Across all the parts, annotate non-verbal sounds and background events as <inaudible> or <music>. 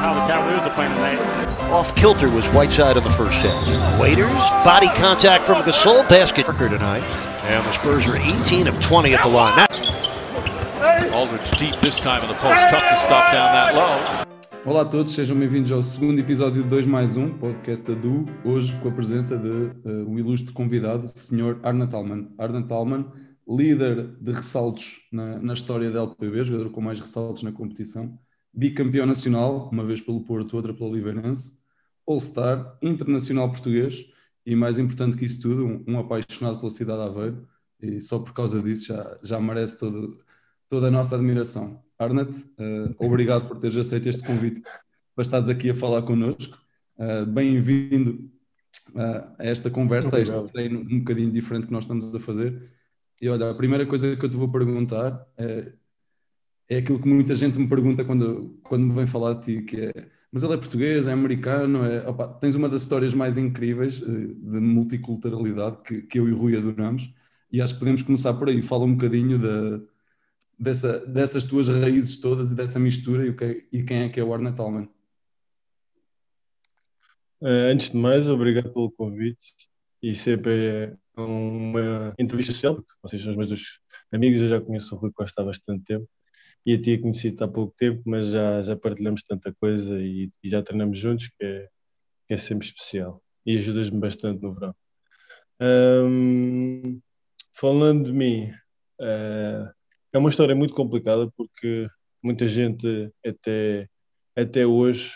how the Cavaliers are playing tonight. Off kilter was Whiteside in the first set. Waiters, body contact from Gasol, basket for tonight. And the Spurs are 18 of 20 at the line. That- Aldridge deep this time in the post. Tough to stop down that low. Olá a todos, sejam bem-vindos ao segundo episódio de 2 mais 1, podcast da Du, hoje com a presença de uh, um ilustre convidado, o Sr. Arna Talman. Arna Talman, líder de ressaltos na, na, história da LPB, jogador com mais ressaltos na competição, bicampeão nacional, uma vez pelo Porto, outra pelo Oliveirense, All-Star, internacional português e, mais importante que isso tudo, um, um, apaixonado pela cidade de Aveiro e só por causa disso já, já merece todo, toda a nossa admiração. Arnett, uh, obrigado por teres aceito este convite para estares aqui a falar connosco. Uh, Bem-vindo uh, a esta conversa, a este treino um bocadinho diferente que nós estamos a fazer. E olha, a primeira coisa que eu te vou perguntar é, é aquilo que muita gente me pergunta quando, quando me vem falar de ti, que é mas ele é português, é americano, é, opa, tens uma das histórias mais incríveis de multiculturalidade que, que eu e o Rui adoramos e acho que podemos começar por aí. Fala um bocadinho dessa, dessas tuas raízes todas e dessa mistura e, o que, e quem é que é o Arna Talman. Uh, antes de mais, obrigado pelo convite e sempre é uma entrevista especial, porque vocês são os meus amigos, eu já conheço o Rui Costa há bastante tempo e a ti a conheci há pouco tempo, mas já, já partilhamos tanta coisa e, e já treinamos juntos que é, que é sempre especial e ajudas-me bastante no verão. Um, falando de mim, uh, é uma história muito complicada porque muita gente até, até hoje,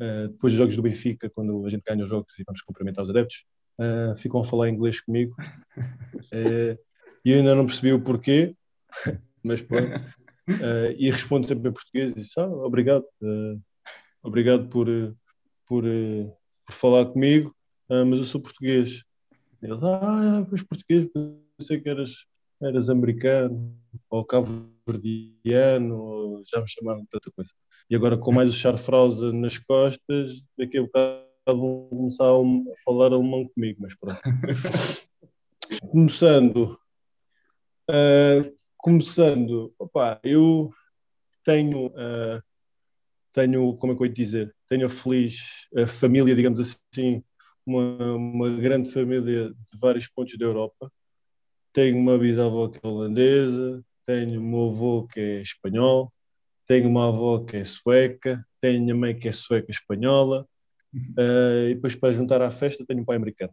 uh, depois dos jogos do Benfica, quando a gente ganha os jogos e vamos cumprimentar os adeptos, uh, ficam a falar inglês comigo. <laughs> E eu ainda não percebi o porquê, <laughs> mas pronto. E respondo sempre em português e disse, ah, obrigado, obrigado por, por, por falar comigo, mas eu sou português. E eles, ah, pois português, pensei que eras eras americano, ou cabo-verdiano, já me chamaram de tanta coisa. E agora com mais o Charfrausa nas costas, daqui a bocado vão começar a falar alemão comigo, mas pronto. <laughs> começando, uh, começando, opa, eu tenho, uh, tenho, como é que eu ia dizer, tenho a feliz a família, digamos assim, uma, uma grande família de vários pontos da Europa, tenho uma bisavó que é holandesa, tenho um avô que é espanhol, tenho uma avó que é sueca, tenho a mãe que é sueca espanhola, uh, e depois para juntar à festa tenho um pai americano.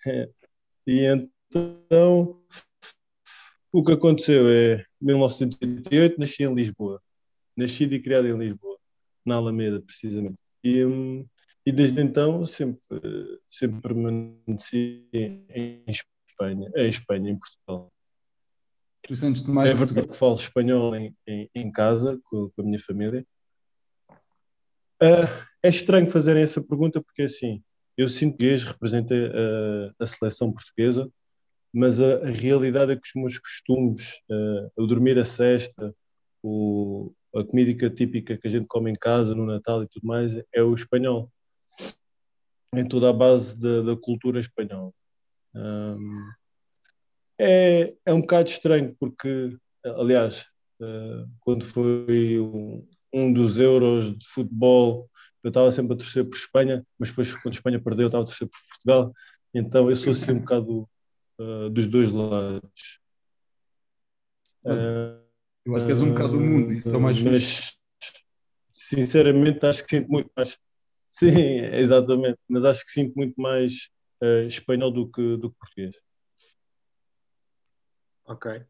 <laughs> e então o que aconteceu é 1988 nasci em Lisboa, nasci e criado em Lisboa, na Alameda precisamente. E, e desde então sempre, sempre permaneci em Espanha em Espanha, em Portugal. Tu sentes-te mais É verdade que falo espanhol em, em, em casa, com, com, a minha família. Uh, é estranho fazerem essa pergunta porque, assim, eu sinto que representa a, a seleção portuguesa, mas a, a, realidade é que os meus costumes, uh, o dormir a cesta, o, a comida típica que a gente come em casa no Natal e tudo mais, é o espanhol. Em toda a base da, da cultura espanhola. Um, é, é um bocado estranho, porque, aliás, uh, quando foi um, um, dos euros de futebol, eu estava sempre a torcer por Espanha, mas depois, quando Espanha perdeu, eu estava a torcer por Portugal. Então, eu sou assim um bocado uh, dos dois lados. Uh, eu acho que és um bocado do mundo, isso é mais mas, Sinceramente, acho que sinto muito mais. <laughs> Sim, exatamente, mas acho que sinto muito mais uh, espanhol do que, do que português. Ok.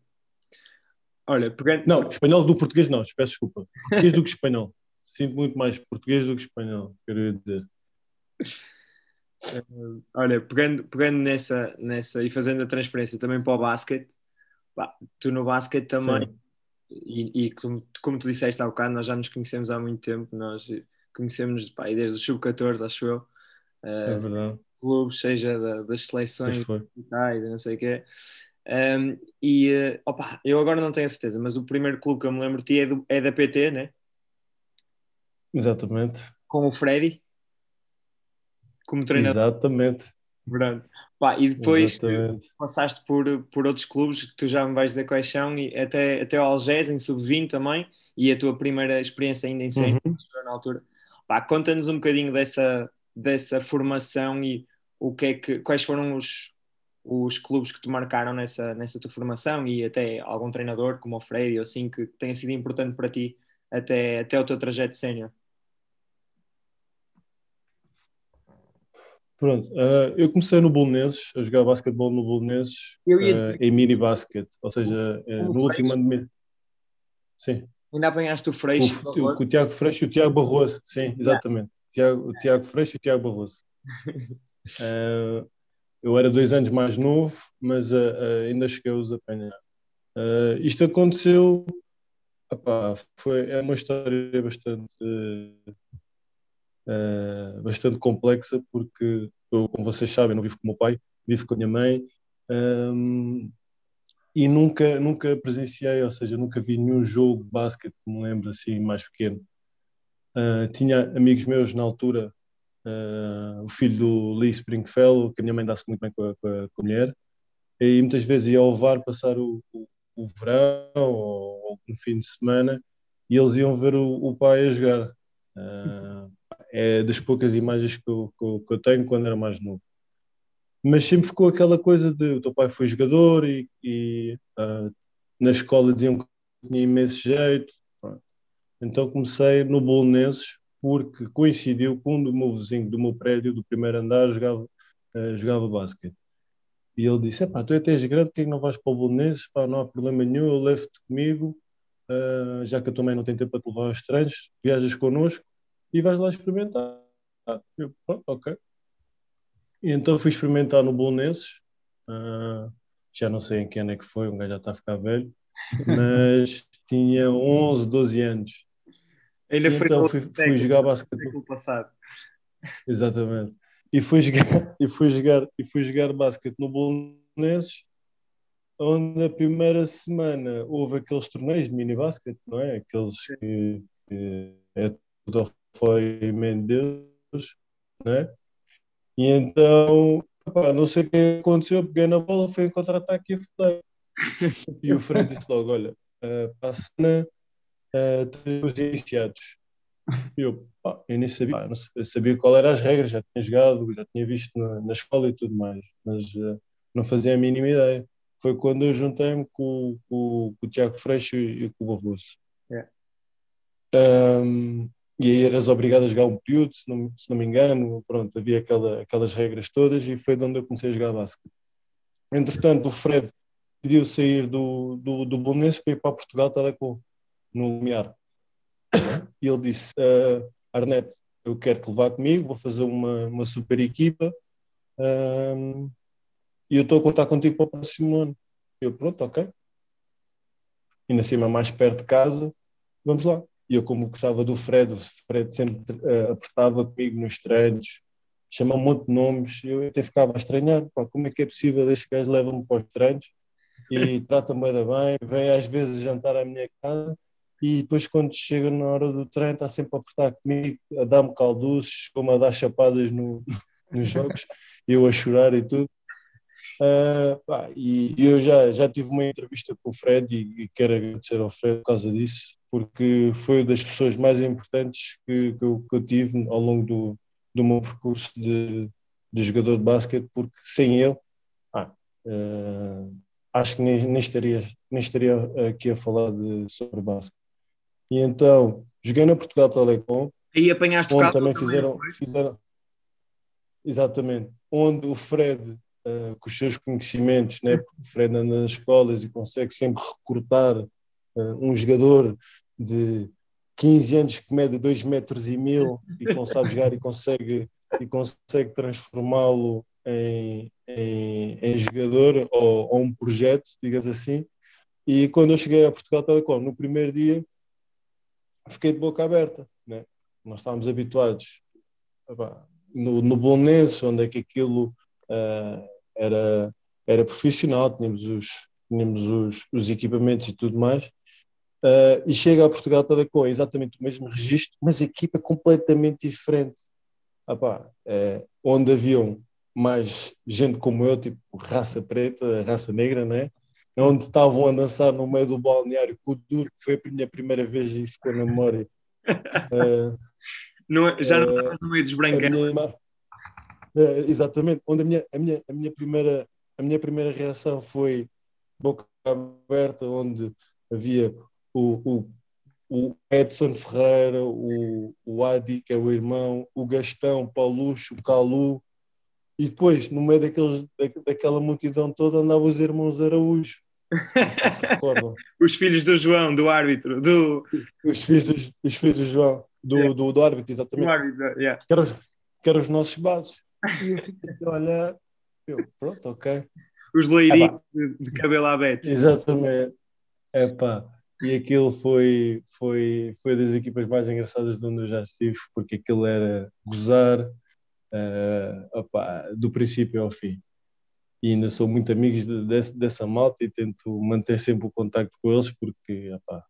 Olha, pegando... Não, espanhol do português não, peço desculpa. Português do que <laughs> espanhol. Sinto muito mais português do que espanhol, quero dizer. Uh, olha, pegando, pegando nessa, nessa e fazendo a transferência também para o basquete, tu no basquete também, e, e, como, como tu disseste há bocado, nós já nos conhecemos há muito tempo, nós conhecemos pá, desde o sub-14, acho eu. Uh, é verdade clubes, seja da, das seleções e não sei o quê. Um, e uh, opa, eu agora não tenho a certeza, mas o primeiro clube que eu me lembro de ti é, do, é da PT, né? Exatamente. Com o Freddy como treinador. Exatamente. Pronto. Pá, e depois Exatamente. passaste por, por outros clubes que tu já me vais dizer quais são, e até, até o Algés em sub-20 também, e a tua primeira experiência ainda em série, uhum. na altura. Pá, conta-nos um bocadinho dessa, dessa formação e o que é que, quais foram os, os clubes que te marcaram nessa, nessa tua formação e até algum treinador como o Freire ou assim que tenha sido importante para ti até, até o teu trajeto sénior? Pronto, uh, eu comecei no Bolonenses, a jogar basquetebol no Bolonenses, uh, em mini basket, ou seja, uh, no último ano de Sim. Ainda apanhaste o Freixo? O, o, o, Tiago Freixo e o Tiago Barroso, sim, exatamente. Yeah. Tiago, o Tiago Freixo e o Tiago Barroso. <laughs> eu era dois anos mais novo, mas ainda cheguei a os apanhar. isto aconteceu, opá, foi, é uma história bastante uh, bastante complexa, porque eu, como vocês sabem, não vivo com o meu pai, vivo com a minha mãe, um, ehm, e nunca, nunca presenciei, ou seja, nunca vi nenhum jogo de basquete que me lembro assim, mais pequeno. Uh, tinha amigos meus na altura, uh, o filho do Lee Springfellow, que a minha mãe dá-se muito bem com a, com, a, com a, mulher, e muitas vezes ia ao levar passar o, o, o verão ou, ou, fim de semana, e eles iam ver o, o pai a jogar. Uh, é das poucas imagens que eu, que eu, tenho quando era mais novo. Mas sempre ficou aquela coisa de o teu pai foi jogador e, e uh, na escola diziam que tinha imenso jeito. Então comecei no Bolonenses porque coincidiu com um do meu vizinho do meu prédio, do primeiro andar, jogava, uh, jogava basquete. E ele disse: Pá, tu é és grande, porque que não vais para o Bolonenses? Pá, não há problema nenhum, eu levo-te comigo, uh, já que eu também não tenho tempo para te levar aos treinos, viajas connosco e vais lá experimentar. Eu, pronto, ok. E então fui experimentar no Bolonenses, uh, já não sei em que ano é que foi, um gajo já está a ficar velho, mas <laughs> tinha 11, 12 anos. Ainda foi então fui, fui jogar basquete. passado. Exatamente. E fui jogar, <laughs> e fui jogar, e fui jogar basquete no Bolonenses, onde na primeira semana houve aqueles torneios de mini basquete, não é? Aqueles que, que é tudo foi Mendes, né? E então, opa, não sei o que aconteceu, peguei na bola, foi em contra-ataque e fudei. e o Fred disse logo: Olha, uh, para a semana uh, os iniciados. E eu, pá, eu nem sabia, pá, não sabia, qual eram as regras, já tinha jogado, já tinha visto na, na escola e tudo mais, mas uh, não fazia a mínima ideia. Foi quando eu juntei-me com, com, com, o Tiago Freixo e, e com o Barroso. Yeah. Um, e aí eras obrigado a jogar um período, se não, se não me engano, pronto, havia aquela, aquelas regras todas e foi de onde eu comecei a jogar basquete. Entretanto, o Fred pediu sair do, do, do Bolonense para ir para Portugal, estava com, no Lumiar. E ele disse, uh, Arnett, eu quero te levar comigo, vou fazer uma, uma super equipa um, e eu estou a contar contigo para o próximo ano. Eu, pronto, ok. E na cima, mais perto de casa, vamos lá. E eu, como gostava do Fred, o Fred sempre uh, apertava comigo nos treinos, chamava um monte de nomes, eu até ficava a estranhar, pá, como é que é possível este gajo leva-me para os treinos e <laughs> trata-me bem, vem às vezes jantar à minha casa e depois quando chega na hora do treino está sempre a apertar comigo, a dar-me calduços, como a dar chapadas no, nos jogos, <laughs> eu a chorar e tudo. Uh, pá, e, e eu já, já tive uma entrevista com o Fred e, e quero agradecer ao Fred por causa disso, porque foi das pessoas mais importantes que, que, eu, que eu, tive ao longo do, do meu percurso de, de jogador de basquete, porque sem ele, ah, uh, acho que nem, nem, estaria, nem estaria aqui a falar de, sobre basquete. E então, joguei na Portugal Telecom. E apanhaste onde também fizeram, fizeram. Exatamente. Onde o Fred, uh, com os seus conhecimentos, né, porque o Fred anda nas escolas e consegue sempre recrutar uh, um jogador de 15 anos que mede 2 metros e mil e não sabe jogar e consegue, e consegue transformá-lo em, em, em, jogador ou, ou, um projeto, digamos assim. E quando eu cheguei a Portugal Telecom, no primeiro dia, fiquei de boca aberta. Né? Nós estávamos habituados no, no Bolonense, onde é que aquilo uh, era, era profissional, tínhamos os, tínhamos os, os equipamentos e tudo mais, Uh, e chega a Portugal Telecom, é exatamente o mesmo registro, mas a equipa completamente diferente. Ah, pá, é, onde haviam mais gente como eu, tipo raça preta, raça negra, né? onde estavam a dançar no meio do balneário com o Duro, que foi a minha primeira vez e ficou na memória. Uh, <laughs> não, já não estavas no meio dos brancos. É, exatamente, onde a minha, a, minha, a, minha primeira, a minha primeira reação foi boca aberta, onde havia o, o, o Edson Ferreira, o, o Adi, que é o irmão, o Gastão, Paulucho, o Calu, e depois, no meio daqueles, da, daquela multidão toda, andavam os irmãos Araújo. <laughs> os filhos do João, do árbitro. Do... Os, filhos dos, os filhos do João, do, yeah. do, do árbitro, exatamente. Do árbitro, yeah. que, eram, que eram os nossos bases. E eu fico a olhar, eu, pronto, ok. Os loirinhos de, de, cabelo aberto. Exatamente. Epá. E aquilo foi, foi, foi das equipas mais engraçadas de onde eu já estive, porque aquilo era gozar uh, opa, do princípio ao fim. E ainda sou muito amigo de, de, dessa malta e tento manter sempre o contacto com eles, porque opa,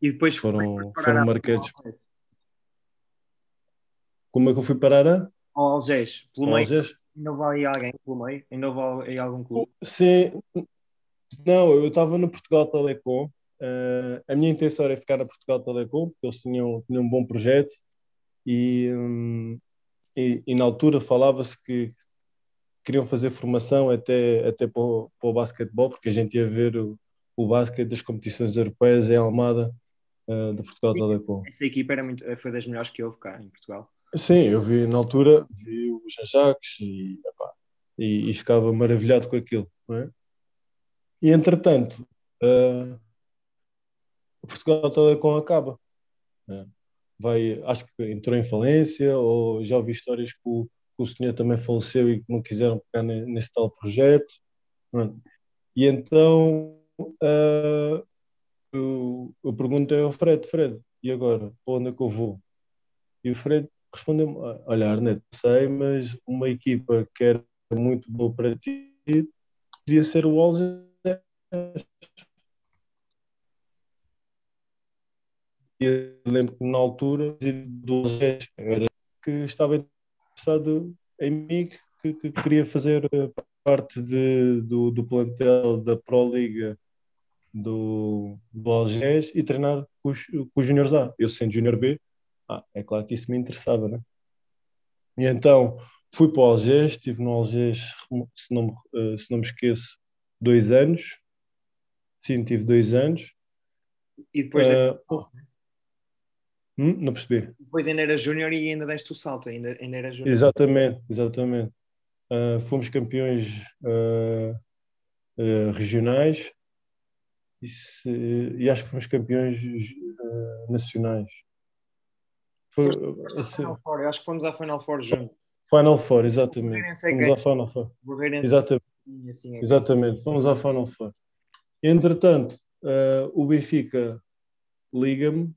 e depois foram, foram marcados. Como é que eu fui parar a? ao Algés, pelo meio. Algés? Ainda aí alguém pelo meio? Ainda aí algum clube? Sim, não, eu estava no Portugal Telecom. Uh, a minha intenção era ficar na Portugal Telecom, porque eles tinham, tinham um bom projeto e, um, e, e, na altura falava-se que queriam fazer formação até, até para, o, para o basquetebol, porque a gente ia ver o, o basquete das competições europeias em Almada, uh, de Portugal Telecom. Essa equipa era muito, foi das melhores que houve cá em Portugal. Sim, eu vi na altura, vi os Ajax e, e, e, ficava maravilhado com aquilo. É? E entretanto, uh, o Portugal Telecom acaba. É? Vai, acho que entrou em falência, ou já ouvi histórias que o, que o senhor também faleceu e que não quiseram pegar nesse tal projeto. É? E então uh, eu, eu perguntei ao Fred, Fred, e agora? Para onde é que eu vou? E o Fred respondeu-me: Olha, Arneto, sei, mas uma equipa que era muito boa para ti podia ser o Algés. E lembro que na altura do era que estava interessado em mim, que, que queria fazer parte de, do, do plantel da Pro Liga do, do Algés e treinar com os, com os Juniors A. Eu sendo Junior B, ah, é claro que isso me interessava, né? E então fui para o Algés, estive no Algés, se não, eh, se não me esqueço, dois anos. Sim, tive dois anos. E depois. Uh, oh. Hum, não percebi. Depois ainda era júnior e ainda deste o salto, ainda, ainda era júnior. Exatamente, exatamente. Uh, fomos campeões uh, regionais e, se, e, acho que fomos campeões nacionais. Foi, assim, Final Four, acho que fomos à Final Four juntos. Final Four, exatamente. Fomos à Final Four. Exatamente. Assim, é exatamente, fomos à Final Four. Entretanto, uh, o Benfica liga-me.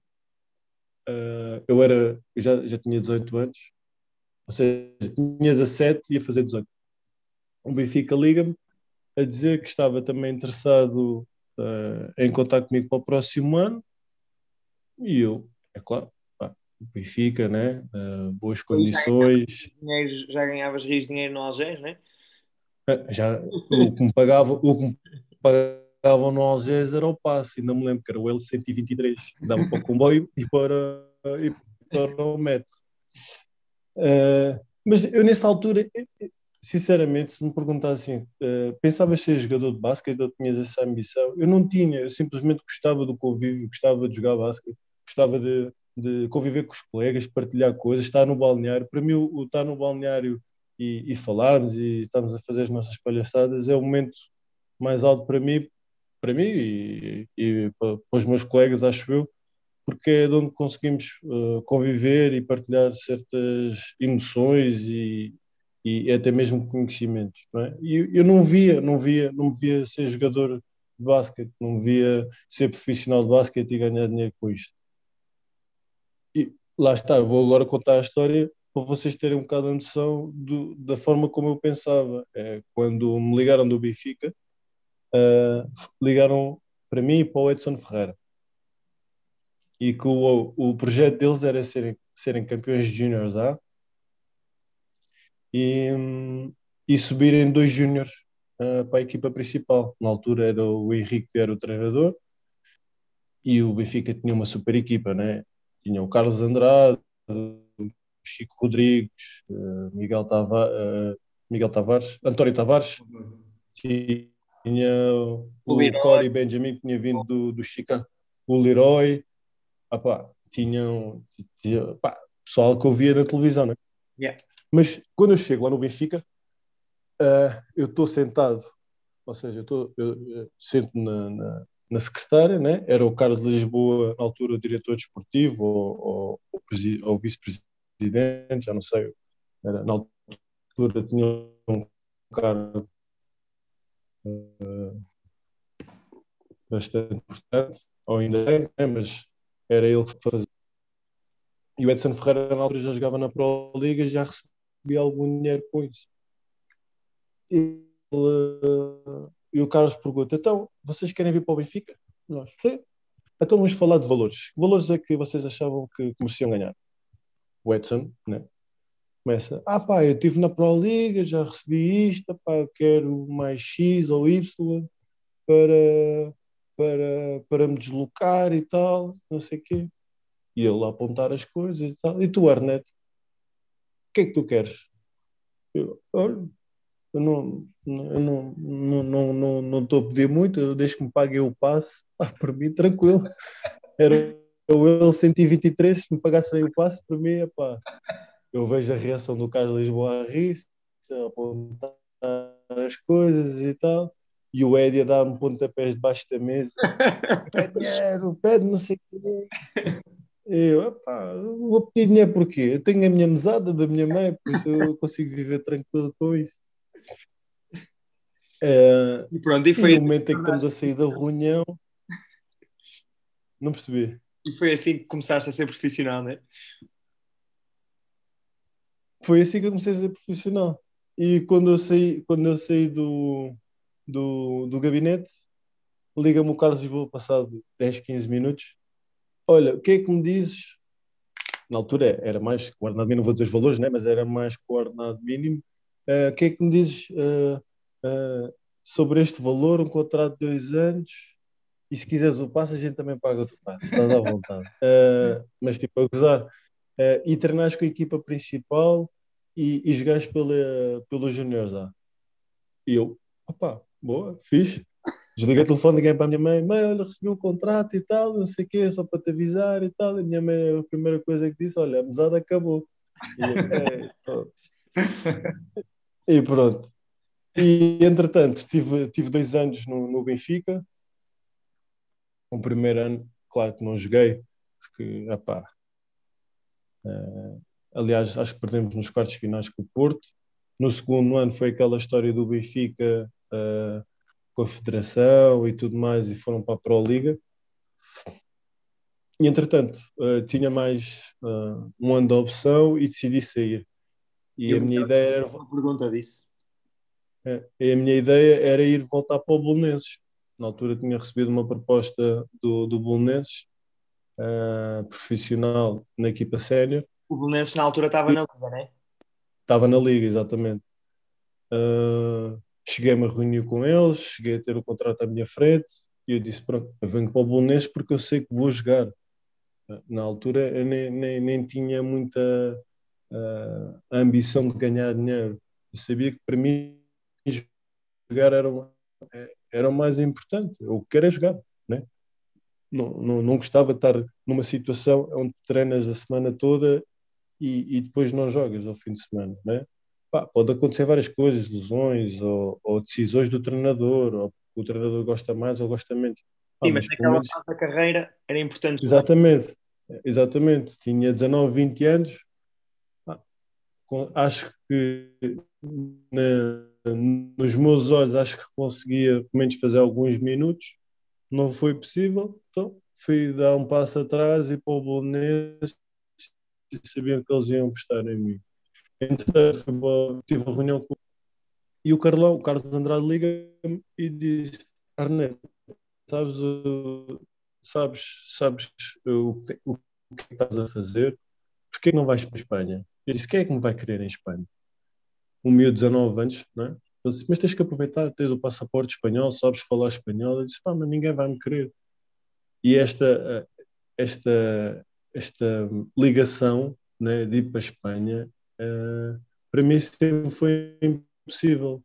Uh, eu era, eu já, já tinha 18 anos, ou seja, tinha 17 e ia fazer 18. O Benfica liga-me a dizer que estava também interessado uh, em contar comigo para o próximo ano. E eu, é claro, Benfica, né? Uh, boas condições. Já ganhavas, rios de dinheiro no Algés, né? Já, o que me pagava, o que me pagavam no Algés era o passe, ainda me lembro que era o L123, dava para o comboio <laughs> e para, e para o metro. Uh, mas eu nessa altura, sinceramente, se me perguntassem, uh, pensavas ser jogador de basquete ou tinhas essa ambição? Eu não tinha, eu simplesmente gostava do convívio, gostava de jogar basquete, gostava de, de conviver com os colegas, partilhar coisas, estar no balneário. Para mim, o, o estar no balneário e, e, falarmos e estamos a fazer as nossas palhaçadas é o momento mais alto para mim, para mim e, e para, os meus colegas, acho eu, porque é de onde conseguimos uh, conviver e partilhar certas emoções e, e até mesmo conhecimentos. Não é? E eu não via, não via, não me via ser jogador de basquete, não me via ser profissional de basquete e ganhar dinheiro com isto lá está, vou agora contar a história para vocês terem um bocado a noção do, da forma como eu pensava. É, quando me ligaram do Benfica, uh, ligaram para mim e para o Edson Ferreira. E que o, o projeto deles era serem, serem campeões de juniors A e, e subirem dois juniors uh, para a equipa principal. Na altura era o Henrique que era o treinador e o Benfica tinha uma super equipa, né? tinha o Carlos Andrade, Chico Rodrigues, uh, Miguel, Tava, uh, Miguel Tavares, António Tavares, tinha o, o Corey Benjamin que tinha vindo do, do Chica, o Leroy, ah, tinham tinha, pá, pessoal que eu via na televisão, né? Yeah. Mas quando eu chego lá no Benfica, uh, eu estou sentado, ou seja, eu, tô, eu, eu sento na, na, na, secretária, né? era o Carlos de Lisboa, na altura, o diretor desportivo ou, ou, ou vice-presidente, já não sei, era, na altura tinha um cargo uh, bastante importante, ou ainda é, né? mas era ele que fazia. E o Edson Ferreira, na altura, já jogava na Pro Liga e já recebia algum dinheiro com isso. E, ele, e o Carlos pergunta: então, vocês querem vir para o Benfica? Nós, sim. Então vamos falar de valores. Que valores é que vocês achavam que mereciam ganhar? O Edson, né? Começa, ah pá, eu estive na Pro Liga, já recebi isto, pá, eu quero mais X ou Y para, para, para me deslocar e tal, não sei o quê. E ele a apontar as coisas e tal. E tu, Arnett, o que é que tu queres? Eu, olha, eu não eu não não não não, não estou a pedir muito, eu deixo que me paguem o passe, <laughs> ah, para mim tranquilo. Era eu ele 123, se me pagassem o passe, para mim, epá, eu vejo a reação do Carlos Lisboa a rir, a apontar as coisas e tal e o Eddie a dar-me pontapés debaixo da mesa. <laughs> pede dinheiro, pede não sei o quê. Eu, epá, vou pedir dinheiro porquê? Eu tenho a minha mesada da minha mãe, por isso eu consigo viver tranquilo com isso. Uh, e pronto, e foi no momento em que estamos a sair da reunião, não percebi. E foi assim que começaste a ser profissional, não é? Foi assim que eu comecei a ser profissional. E quando eu saí, quando eu saí do, do, do gabinete, liga-me o Carlos Lisboa passado 10, 15 minutos. Olha, o que é que me dizes? Na altura era mais coordenado mínimo, não vou dizer os valores, né? mas era mais coordenado mínimo. Uh, o que é que me dizes uh, uh, sobre este valor? Um contrato de dois anos e se quiseres o passe, a gente também paga o teu passe, estás à vontade. mas tipo, a gozar. E treinas com a equipa principal e, e jogares pela, pelos juniores lá. E eu, opá, boa, fixe. Desliguei o telefone, liguei para a minha mãe, mãe, olha, recebi um contrato e tal, não sei o quê, só para te avisar e tal. E a minha mãe, a primeira coisa que disse, olha, a mesada acabou. E, é, e pronto. E, entretanto, tive, tive dois anos no, no Benfica. O primeiro ano, claro que não joguei, porque, uh, aliás, acho que perdemos nos quartos finais com o Porto. No segundo ano foi aquela história do Benfica uh, com a federação e tudo mais, e foram para a Pro Liga. E entretanto, uh, tinha mais uh, um ano de opção e decidi sair. E Eu a minha ideia era. Uma pergunta disso. A minha ideia era ir voltar para o Bolonenses. Na altura tinha recebido uma proposta do, do Bolonenses, uh, profissional na equipa sénior. O Bolonenses na altura estava na Liga, não é? Estava na Liga, exatamente. Uh, cheguei-me a reunir com eles, cheguei a ter o contrato à minha frente e eu disse: Pronto, eu venho para o Bolonês porque eu sei que vou jogar. Na altura eu nem, nem, nem tinha muita uh, ambição de ganhar dinheiro. Eu sabia que para mim jogar era, era o mais importante. Eu quero é jogar, né? Não, não, não gostava de estar numa situação onde treinas a semana toda e, e depois não jogas ao fim de semana, né? Pá, pode acontecer várias coisas, lesões ou, ou, decisões do treinador, ou o treinador gosta mais ou gosta menos. Pá, Sim, mas, mas naquela menos... fase da carreira era importante. Exatamente, exatamente. Tinha 19, 20 anos. acho que na, nos meus olhos acho que conseguia pelo menos fazer alguns minutos. Não foi possível, então fui dar um passo atrás e para o Bolonês e sabiam que eles iam apostar em mim. Entretanto, tive uma reunião com e o Carlão, o Carlos Andrade liga-me e diz: Arneto, sabes, sabes, sabes o, o, que estás a fazer? Porquê não vais para a Espanha? Eu disse: Quem é que me vai querer em Espanha? Um de 19 anos, não é? Disse, mas tens que aproveitar, tens o passaporte espanhol, sabes falar espanhol. Eu disse: Pá, mas ninguém vai me querer. E esta, esta, esta ligação né, de ir para a Espanha, uh, para mim sempre foi impossível.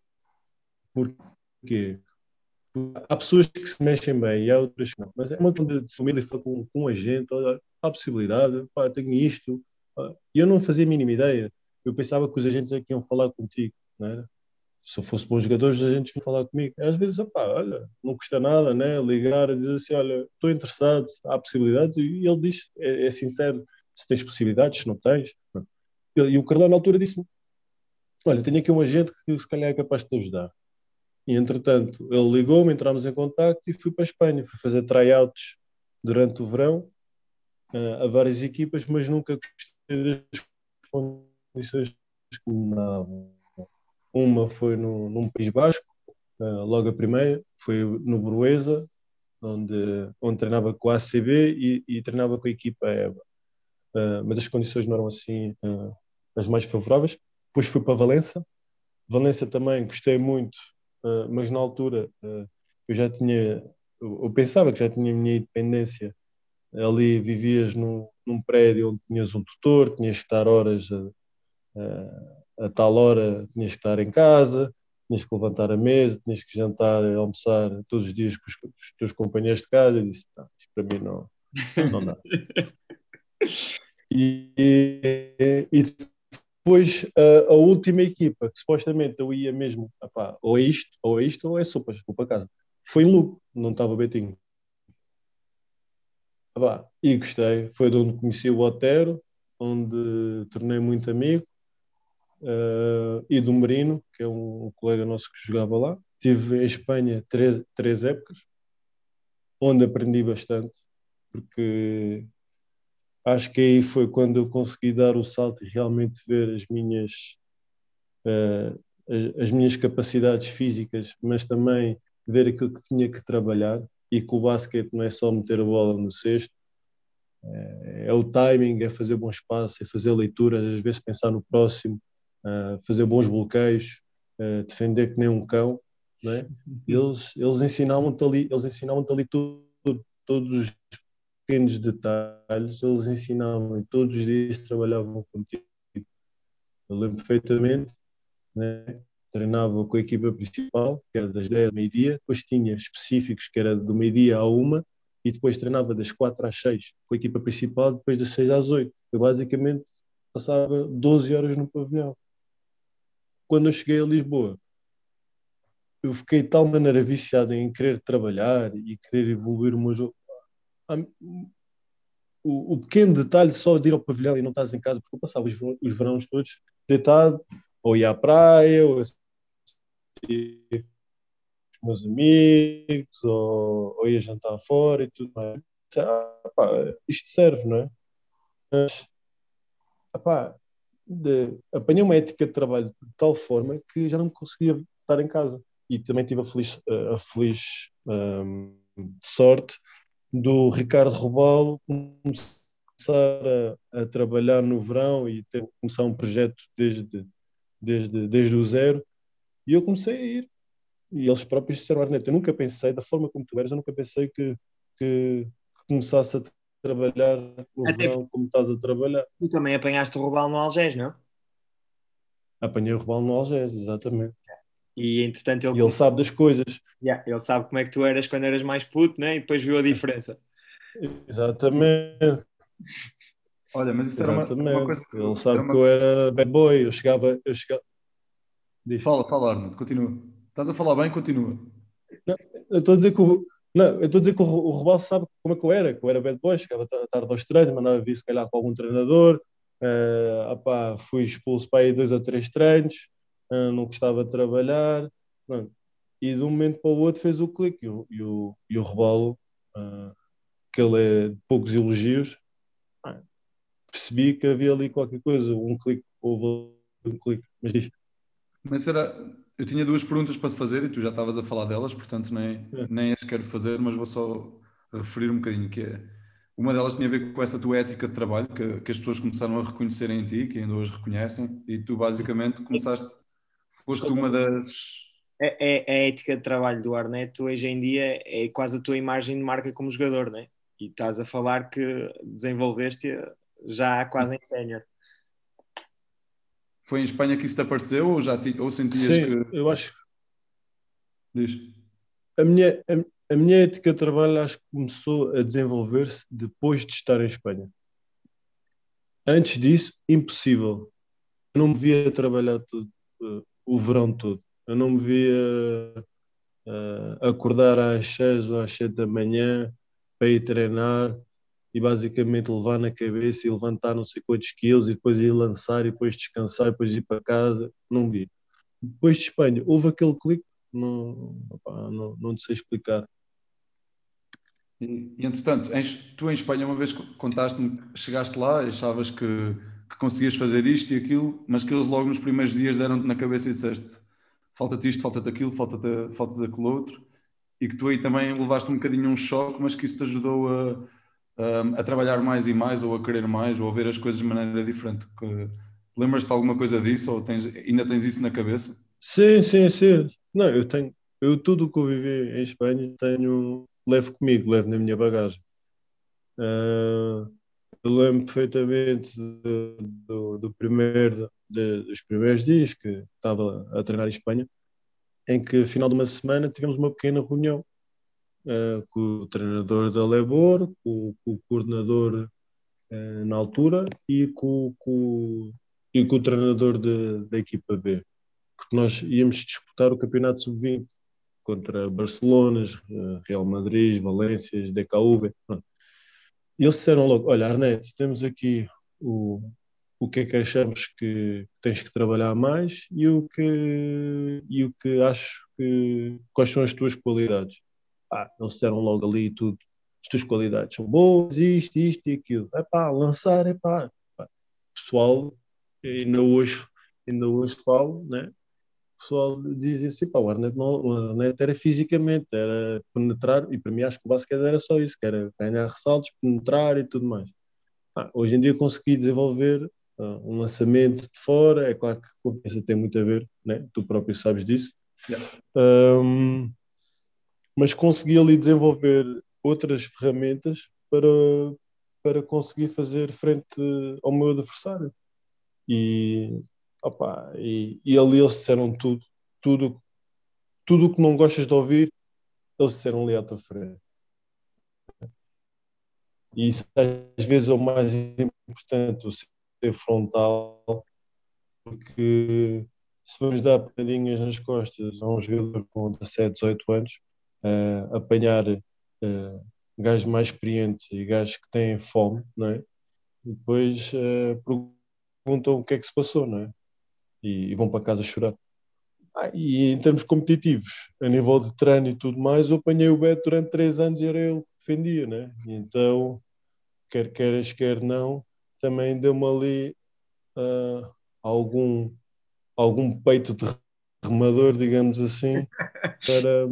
Porquê? Há pessoas que se mexem bem e há outras que não. Mas é uma questão de família falar com, com um agente, olha, há possibilidade, pá, tenho isto. E eu não fazia a mínima ideia. Eu pensava que os agentes aqui é iam falar contigo, não era? Se fosse bom jogador, os agentes iam falar comigo. Às vezes, olha, não custa nada, né? Ligar e dizer assim, olha, estou interessado, há possibilidades. E ele diz, é, é sincero, se tens possibilidades, se não tens. E o Carlão na altura disse-me, olha, tenho aqui um agente que se calhar é capaz de te ajudar. E entretanto, ele ligou-me, entramos em contato e fui para a Espanha. Fui fazer tryouts durante o verão uh, a várias equipas, mas nunca gostei das condições que me davam. Uma foi no, num País Basco, uh, logo a primeira, foi no Bruesa, onde, onde treinava com a ACB e, e treinava com a equipa EBA. Uh, mas as condições não eram assim as mais favoráveis. Depois fui para Valença. Valença também gostei muito uh, mas na altura uh, eu já tinha, eu, eu, pensava que já tinha a minha independência. Ali vivias num, num prédio onde tinhas um tutor, tinhas que estar horas a, a, tal hora, tinhas que estar em casa, tinhas que levantar a mesa, tinhas que jantar, almoçar todos os dias com os, os teus companheiros de casa. Eu disse: não, isto para mim não, não dá. e, <laughs> e, e depois, a, a, última equipa, que supostamente eu ia mesmo, ou é isto, ou é isto, ou é sopas, vou para casa. Foi em Lugo, não estava Betinho. Opá, e gostei, foi de onde conheci o Otero, onde tornei muito amigo, uh, e do Merino, que é um, colega nosso que jogava lá. Tive em Espanha três, três épocas, onde aprendi bastante, porque acho que aí foi quando eu consegui dar o salto e realmente ver as minhas uh, as, as, minhas capacidades físicas, mas também ver aquilo que tinha que trabalhar e que o basquete não é só meter a bola no cesto, é, é o timing, é fazer bom espaço, é fazer leituras, às vezes pensar no próximo, fazer bons bloqueios, defender que nem um cão. É? Eles, eles ensinavam-te ali, eles ensinavam ali tudo, todos os pequenos detalhes, eles ensinavam e todos os dias trabalhavam contigo. Eu lembro perfeitamente, né? treinava com a equipa principal, que era das 10 ao meio-dia, depois tinha específicos, que era do meio-dia à uma, e depois treinava das 4 às 6 com a equipa principal, depois das 6 às 8. Eu basicamente passava 12 horas no pavilhão. Quando eu cheguei a Lisboa, eu fiquei de tal maneira viciado em querer trabalhar e querer evoluir o meu jogo o, o, pequeno detalhe só de ir ao pavilhão e não estás em casa, porque eu passava os, verões todos deitado, ou ia à praia, ou ia com os meus amigos, ou, ou ia jantar fora e tudo mais. Ah, pá, isto serve, não é? Mas, pá, de, apanhei uma ética de trabalho de tal forma que já não conseguia estar em casa. E também tive a feliz, a feliz um, sorte do Ricardo Robalo começar a, a, trabalhar no verão e ter, começar um projeto desde, desde, desde o zero. E eu comecei a ir. E eles próprios disseram, Arneto, eu nunca pensei, da forma como tu eras, eu nunca pensei que, que, que começasse a trabalhar no Até verão como estás a trabalhar. Tu também apanhaste o Robalo no Algés, não? Apanhei o Robalo no Algés, exatamente. E entretanto ele, e ele sabe das coisas. Yeah, ele sabe como é que tu eras quando eras mais puto, né? E depois viu a diferença. <laughs> Exatamente. Olha, mas isso Exatamente. era uma, uma coisa que. Ele sabe uma... que eu era bad boy, eu chegava. Eu chegava... Diz. Fala, fala, Arnold, continua. Estás a falar bem, continua. Não, eu estou a dizer que o. Não, eu estou a dizer que o, o sabe como é que eu era, que eu era bad boy, chegava tarde aos treinos, mandava vir se calhar com algum treinador, uh, fui expulso para aí dois ou três treinos, uh, não gostava de trabalhar, pronto. e de um momento para o outro fez o clique, e o, e o, e o uh, que ele é de poucos elogios, percebi que havia ali qualquer coisa, um clique, houve um clique, mas diz. Mas era, eu tinha duas perguntas para te fazer e tu já estavas a falar delas, portanto nem, é. nem as quero fazer, mas vou só referir um bocadinho, que é, uma delas tinha a ver com essa tua ética de trabalho que, que as pessoas começaram a reconhecer em ti, que ainda hoje reconhecem, e tu basicamente começaste Foste uma das. A, a, a, ética de trabalho do Arneto hoje em dia é quase a tua imagem de marca como jogador, né? E estás a falar que desenvolveste já quase em sénior. Foi em Espanha que isso te apareceu ou já ti, ou sentias Sim, que. eu acho Diz. a minha, a, a minha ética de trabalho acho que começou a desenvolver-se depois de estar em Espanha. Antes disso, impossível. Eu não me via trabalhar tudo, uh, o verão todo. Eu não me via uh, acordar às 6 ou às 7 da manhã para ir treinar e basicamente levar na cabeça e levantar não sei quantos quilos e depois ir lançar e depois descansar e depois ir para casa. Não vi. Depois de Espanha, houve aquele clique, não, opá, não, não sei explicar. E, entretanto, em, tu em Espanha uma vez contaste-me, chegaste lá e achavas que, que conseguias fazer isto e aquilo, mas que eles logo nos primeiros dias deram-te na cabeça e disseste falta-te isto, falta-te aquilo, falta-te falta aquilo outro, e que tu aí também levaste um bocadinho um choque, mas que isso te ajudou a, a, a trabalhar mais e mais, ou a querer mais, ou a ver as coisas de maneira diferente. Lembras-te de alguma coisa disso, ou tens, ainda tens isso na cabeça? Sim, sim, sim. Não, eu tenho, eu tudo o que eu vivi em Espanha tenho, levo comigo, levo na minha bagagem. Uh, eu lembro perfeitamente do, do, do primeiro, de, dos primeiros dias que estava a treinar em Espanha, em que, no final de uma semana, tivemos uma pequena reunião uh, com o treinador da Lebor, com, com o coordenador uh, na altura e com, com, e com o treinador de, da equipa B. Porque nós íamos disputar o campeonato sub-20 contra Barcelona, Real Madrid, Valências, DKV. E eles disseram logo: Olha, Arnett, temos aqui o, o que é que achamos que tens que trabalhar mais e o que, e o que acho que. quais são as tuas qualidades. Ah, eles disseram logo ali tudo. As tuas qualidades são boas, isto, isto e aquilo. É pá, lançar, é pá. Pessoal, ainda hoje, ainda hoje falo, né? pessoal dizia assim, pá, o Arnett, não, o Arnett era fisicamente, era penetrar, e para mim acho que o basquete era só isso, que era ganhar ressaltos, penetrar e tudo mais. Ah, hoje em dia consegui desenvolver uh, um lançamento de fora, é claro que a confiança tem muito a ver, né? tu próprio sabes disso, yeah. um, mas consegui ali desenvolver outras ferramentas para, para conseguir fazer frente ao meu adversário. E Opa, e, e ali eles disseram tudo, tudo, tudo o que não gostas de ouvir, eles disseram ali à tua frente. E isso às vezes é o mais importante, o ser frontal, porque se vamos dar pedinhas nas costas a um jogador com 17, 18 anos, uh, apanhar uh, gajos mais experientes e gajos que têm fome, não é? E depois uh, perguntam o que é que se passou, não é? e, e vão para casa chorar. Ah, e em termos competitivos, a nível de treino e tudo mais, eu apanhei o Beto durante três anos e era ele que defendia, né? E então, quer queiras, quer não, também deu-me ali uh, algum, algum peito de remador, digamos assim, <laughs> para,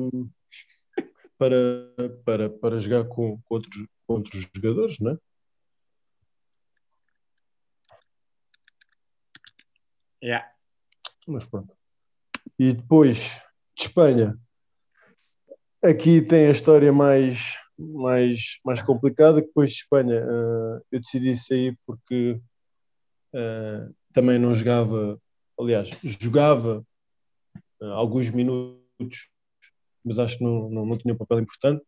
para, para, para jogar com, com, outros, com outros jogadores, né? Yeah. Mas pronto. E depois de Espanha, aqui tem a história mais, mais, mais complicada. Depois de Espanha, uh, eu decidi sair porque uh, também não jogava, aliás, jogava uh, alguns minutos, mas acho que não, não, não tinha um papel importante.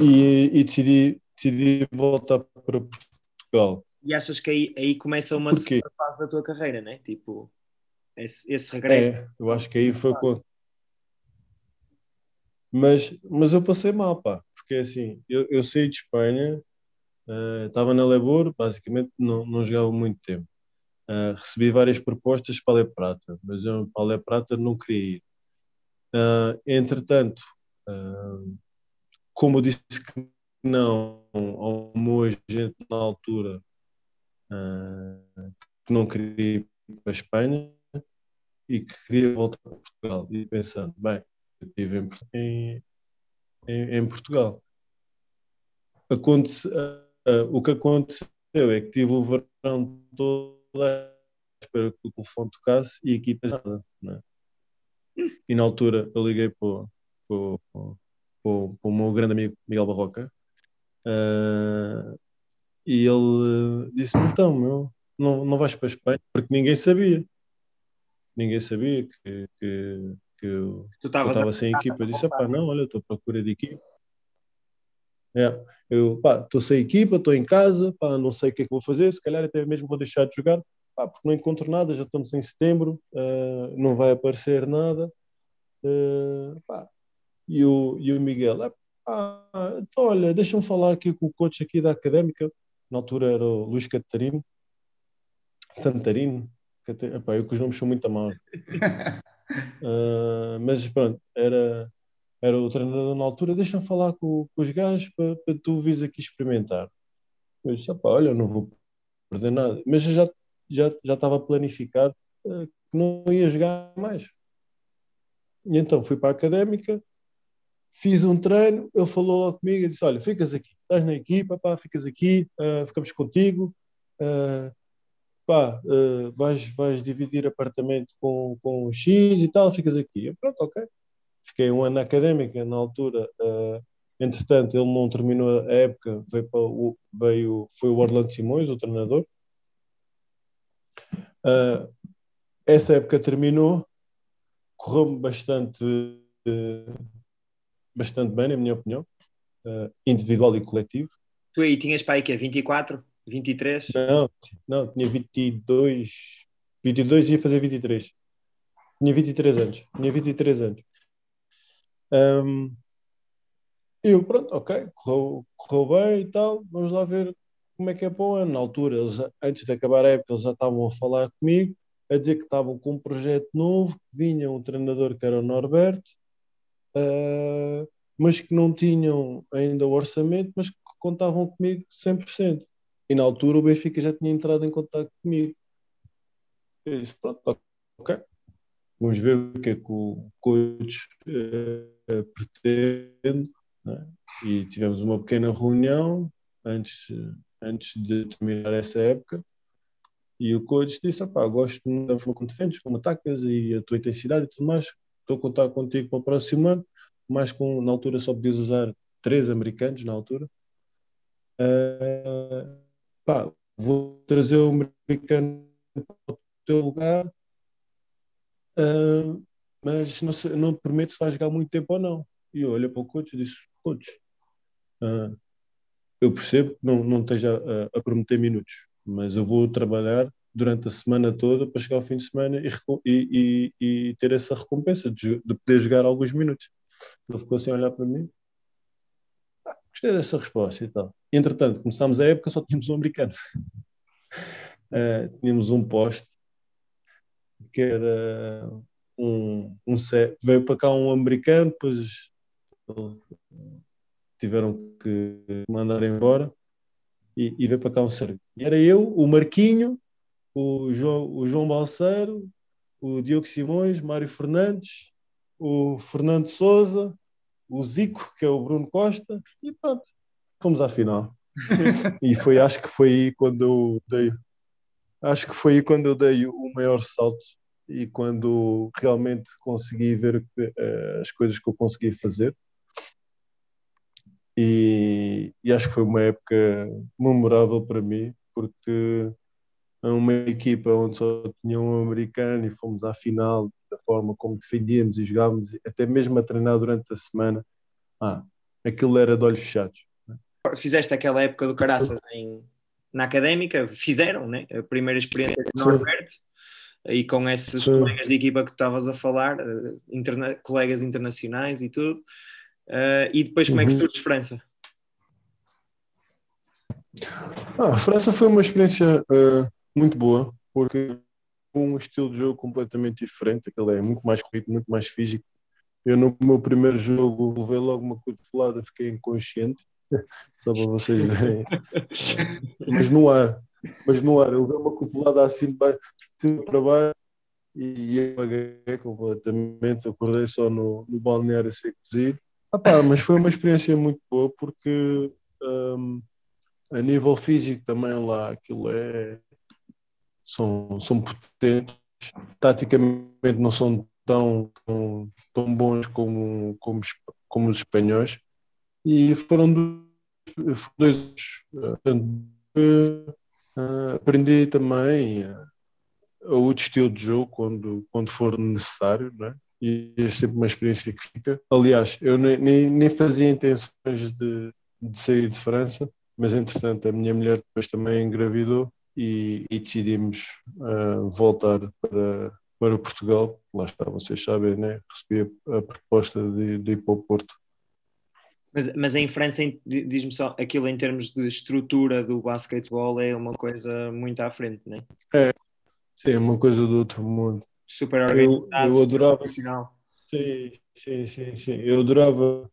E, e decidi, decidi voltar para Portugal. E achas que aí, aí começa uma segunda fase da tua carreira, né? Tipo, esse, esse regresso. É, eu acho que aí foi quando. Mas, mas eu passei mal, pá, porque assim, eu, eu saí de Espanha, estava uh, na Lebor, basicamente não, não jogava muito tempo. Uh, recebi várias propostas para a Le Prata, mas eu para a Le Prata não queria ir. Uh, entretanto, como eu disse que não ao agente na altura, que não queria ir para a Espanha, e que queria voltar para Portugal. E pensando, bem, eu estive em, em, em Portugal. Aconte, uh, o que aconteceu é que tive o verão todo espera que o telefone tocasse e a nada. Né? E na altura eu liguei para, o meu grande amigo Miguel Barroca uh, e ele disse-me: Então, meu, não, não vais para a Espanha, porque ninguém sabia. Ninguém sabia que, que, que eu estava sem equipa. Eu disse, pá, não, olha, estou à procura de equipa. É, eu estou sem equipa, estou em casa, pá, não sei o que é que vou fazer, se calhar até mesmo vou deixar de jogar, pá, porque não encontro nada, já estamos em setembro, uh, não vai aparecer nada. Uh, pá. E, o, e o Miguel, ah, então, olha, deixa-me falar aqui com o coach aqui da Académica, na altura era o Luís Catarino, Santarino, epá, eu que os nomes são muito maus. <laughs> uh, mas pronto, era, era o treinador na altura, deixa-me falar com, com os gajos para, para tu vires aqui experimentar. Eu disse, olha, não vou perder nada. Mas já, já, já estava a planificar uh, que não ia jogar mais. E então fui para a académica, fiz um treino, ele falou logo comigo e disse: Olha, ficas aqui, estás na equipa, pá, ficas aqui, uh, ficamos contigo, uh, pá, uh, vais, vais dividir apartamento com, com X e tal, ficas aqui. Eu, pronto, ok. Fiquei um ano académica na altura. entretanto, ele não terminou a época, veio, para o, veio foi o Orlando Simões, o treinador. Essa época terminou, correu-me bastante bastante bem, na minha opinião, uh, individual e coletivo. Tu aí tinhas para aí que é 24, 23? Não, não, tinha 22, 22 e ia fazer 23. Tinha 23 anos, tinha 23 anos. Um, eu, pronto, ok, correu, correu bem e tal, vamos lá ver como é que é para o ano. Na altura, eles, antes de acabar a época, eles já estavam a falar comigo, a dizer que estavam com um projeto novo, que vinha um treinador que era o Norberto, uh, mas que não tinham ainda o orçamento, mas que contavam comigo 100%. E na altura o Benfica já tinha entrado em contato comigo. Eu disse, pronto, ok. Vamos ver o que é que o coach uh, pretende. Né? E tivemos uma pequena reunião antes, antes de terminar essa época. E o coach disse: pá, gosto da forma como defendes, como atacas e a tua intensidade e tudo mais estou a contar contigo para o próximo ano, mas com, na altura só podias usar três americanos na altura. Uh, pá, vou trazer o americano para o teu lugar, uh, mas não, sei, não prometo se vai jogar muito tempo ou não. E eu olhei para o coach e disse, coach, uh, eu percebo que não, não esteja a, a prometer minutos, mas eu vou trabalhar durante a semana toda para chegar ao fim de semana e, e, e, e ter essa recompensa de, de, poder jogar alguns minutos. Ele ficou assim a olhar para mim. Ah, gostei dessa resposta e tal. Entretanto, começámos a época, só tínhamos um americano. uh, <laughs> tínhamos um poste que era um, um veio para cá um americano, depois tiveram que mandar embora e, e veio para cá um sérvio. E era eu, o Marquinho o João, o João Balseiro, o Diogo Simões, Mário Fernandes, o Fernando Souza, o Zico, que é o Bruno Costa, e pronto, fomos à final. <laughs> e foi, acho que foi aí quando eu dei, acho que foi aí quando eu dei o maior salto e quando realmente consegui ver uh, as coisas que eu consegui fazer. E, e, acho que foi uma época memorável para mim, porque uma equipa onde só tinha um americano e fomos à final da forma como defendíamos e jogávamos, até mesmo a treinar durante a semana, ah, aquilo era de olhos fechados. Fizeste aquela época do Caraças em, na académica, fizeram né? a primeira experiência de Norberto, e com esses Sim. colegas de equipa que tu estavas a falar, eh, interna colegas internacionais e tudo, uh, e depois como é que uhum. surge França? Ah, a França foi uma experiência uh, muito boa, porque um estilo de jogo completamente diferente, aquele é muito mais corrido, muito mais físico. Eu no meu primeiro jogo levei logo uma cotovelada, fiquei inconsciente, <laughs> só para vocês verem. mas no ar, mas no ar, eu levei uma cotovelada assim de baixo, de cima para baixo e eu apaguei completamente, acordei só no, no balneário a ser cozido. Ah, mas foi uma experiência muito boa porque um, a nível físico também lá aquilo é são, são potentes, taticamente não são tão, tão, tão bons como, como, como os espanhóis, e foram dois, dois Uh, aprendi também uh, outro estilo de jogo quando, quando for necessário, né? E é sempre uma experiência que fica. Aliás, eu nem, nem, nem fazia intenções de, de sair de França, mas entretanto a minha mulher depois também engravidou e, e decidimos uh, voltar para, para Portugal. Lá está, vocês sabem, né? recebi a, a proposta de, de ir para o Porto. Mas, mas em França, diz-me só, aquilo em termos de estrutura do basquetebol é uma coisa muito à frente, não é? É, sim, é uma coisa do outro mundo. Super organizado, eu, eu adorava. Sim, sim, sim, sim. Eu adorava,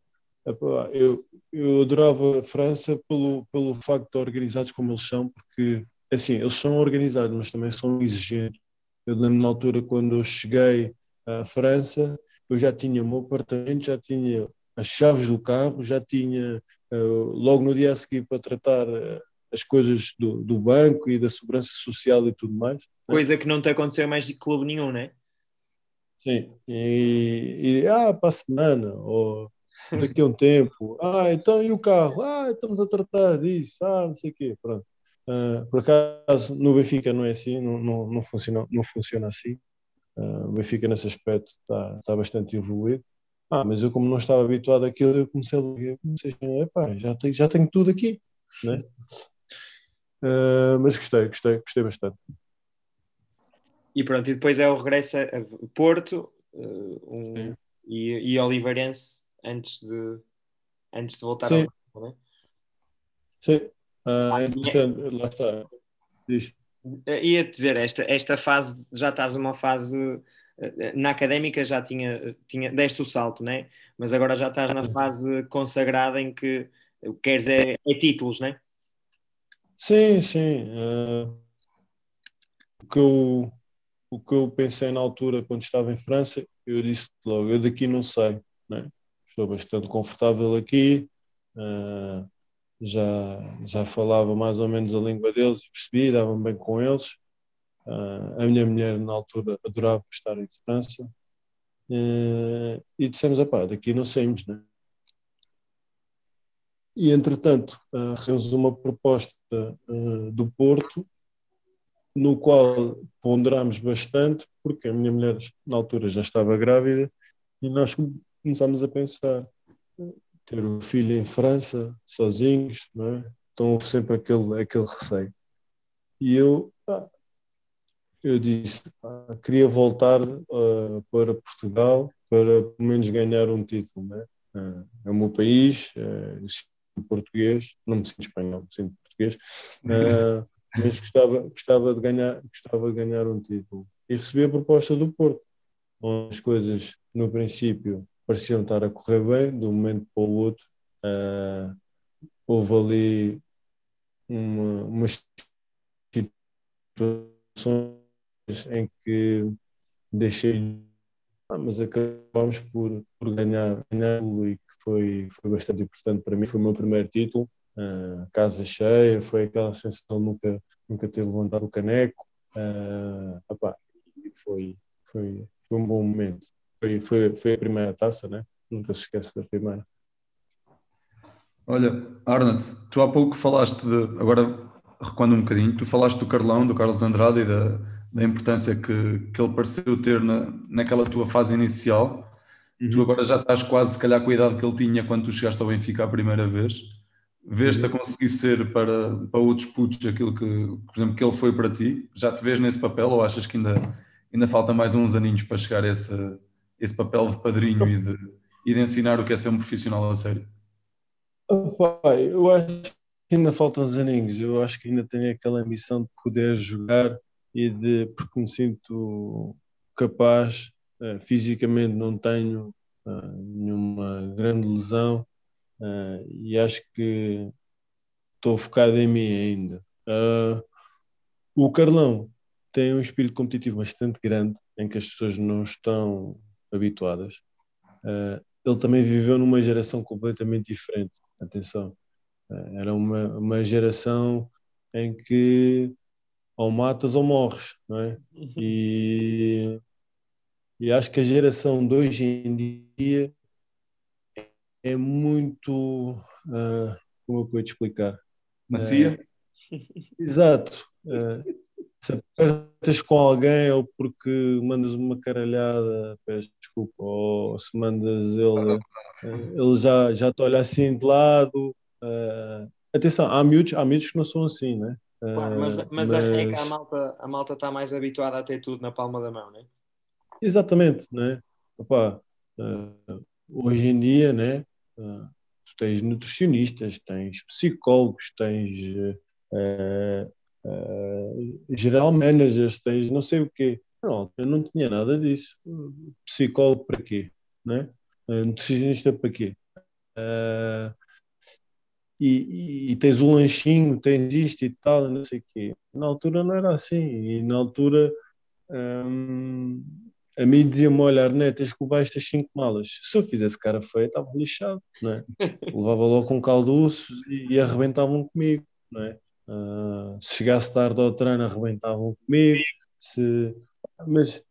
eu, eu adorava a França pelo, pelo facto de organizados como eles são, porque, assim, eles são organizados, mas também são exigentes. Eu lembro na altura quando eu cheguei à França, eu já tinha o meu apartamento, já tinha as chaves do carro, já tinha uh, logo no dia a seguir para tratar uh, as coisas do, do, banco e da segurança social e tudo mais. Coisa que não te aconteceu mais de clube nenhum, né? Sim, e, e ah, para a semana, ou daqui a um tempo, ah, então e o carro? Ah, estamos a tratar disso, ah, não sei o quê, pronto. Uh, por acaso, no Benfica não é assim, não, não, não, funciona, não funciona assim. Uh, o Benfica, nesse aspecto, está, está bastante evoluído. Ah, mas eu como não estava habituado àquilo, eu comecei a ligar, comecei a epá, já tenho, já tenho tudo aqui, né? Uh, mas gostei, gostei, gostei bastante. E pronto, e depois é o regresso a Porto uh, um, e, e Oliveirense antes de, antes de voltar Sim. ao né? Sim, uh, ah, é lá está. Diz. Ia dizer, esta, esta fase, já estás numa fase na académica já tinha, tinha deste o salto, né? mas agora já estás na fase consagrada em que queres é, é títulos, né? Sim, sim. Uh, o, que eu, o que eu pensei na altura quando estava em França, eu disse logo, eu daqui não sei, né? estou bastante confortável aqui, uh, já, já falava mais ou menos a língua deles e percebi, dava-me bem com eles, Uh, a minha mulher, na altura, adorava estar em França. Uh, e dissemos: pá, daqui não saímos, né? E, entretanto, uh, recebemos uma proposta do Porto, no qual ponderámos bastante, porque a minha mulher, na altura, já estava grávida, e nós começámos a pensar: ter o um filho em França, sozinhos, não é? Então, sempre aquele, aquele receio. E eu, eu disse, queria voltar uh, para Portugal para pelo menos ganhar um título, né? Uh, é o meu país, uh, português, não me sinto espanhol, me sinto português, uh, <laughs> mas gostava, gostava, de ganhar, gostava de ganhar um título. E recebi a proposta do Porto, onde as coisas, no princípio, pareciam estar a correr bem, de um momento para o outro. Uh, houve ali uma, uma situação em que deixei, mas acabámos por, por ganhar, ganhar e que foi, foi bastante importante para mim. Foi o meu primeiro título, uh, casa cheia, foi aquela sensação de nunca, nunca ter levantado o caneco. Uh, opá, foi, foi, foi um bom momento. Foi, foi, foi a primeira taça, né? nunca se esquece da primeira. Olha, Arnold, tu há pouco falaste de. Agora recuando um bocadinho, tu falaste do Carlão, do Carlos Andrade e da, da importância que, que ele pareceu ter na, naquela tua fase inicial. Uhum. Tu agora já estás quase, se calhar, com a idade que ele tinha quando tu chegaste ao Benfica a primeira vez. Vês-te uhum. a conseguir ser para, para outros putos aquilo que, por exemplo, que ele foi para ti? Já te vês nesse papel ou achas que ainda, ainda falta mais uns aninhos para chegar a esse, esse papel de padrinho e de, e de ensinar o que é ser um profissional a sério? pai, eu acho que ainda faltam uns aninhos. Eu acho que ainda tenho aquela missão de poder jogar e de porque me sinto capaz, uh, fisicamente não tenho uh, nenhuma grande lesão uh, e acho que estou focado em mim ainda. o Carlão tem um espírito competitivo bastante grande em que as pessoas não estão habituadas. ele também viveu numa geração completamente diferente. Atenção, era uma, uma geração em que ou matas ou morres, não é? Uhum. E, e acho que a geração de hoje em dia é muito. Uh, como é que eu vou te explicar? Macia? Uh, exato. Uh, se apertas com alguém ou porque mandas uma caralhada, peço desculpa, ou se mandas ele, ele já, já te olha assim de lado. Uh, atenção, há miúdos, há miúdos que não são assim, né? Uh, claro, mas, mas, mas, é que a malta, a malta está mais habituada a ter tudo na palma da mão, né? Exatamente, né? Opa, uh, hoje em dia, né? Uh, tu tens nutricionistas, tens psicólogos, tens uh, geral managers, tens não sei o quê. Eu não tinha nada disso. Psicólogo para quê? Né? nutricionista para quê? E, e, tens um lanchinho, tens isto e tal, não sei o quê. Na altura não era assim. E na altura hum, a mim dizia-me: Olha, Arné, tens que levar estas cinco malas. Se eu fizesse cara feia, estava lixado, não é? <laughs> Levava logo com calduços e, e arrebentavam comigo, não é? Uh, se chegasse tarde ao treino, arrebentavam comigo. Se... Mas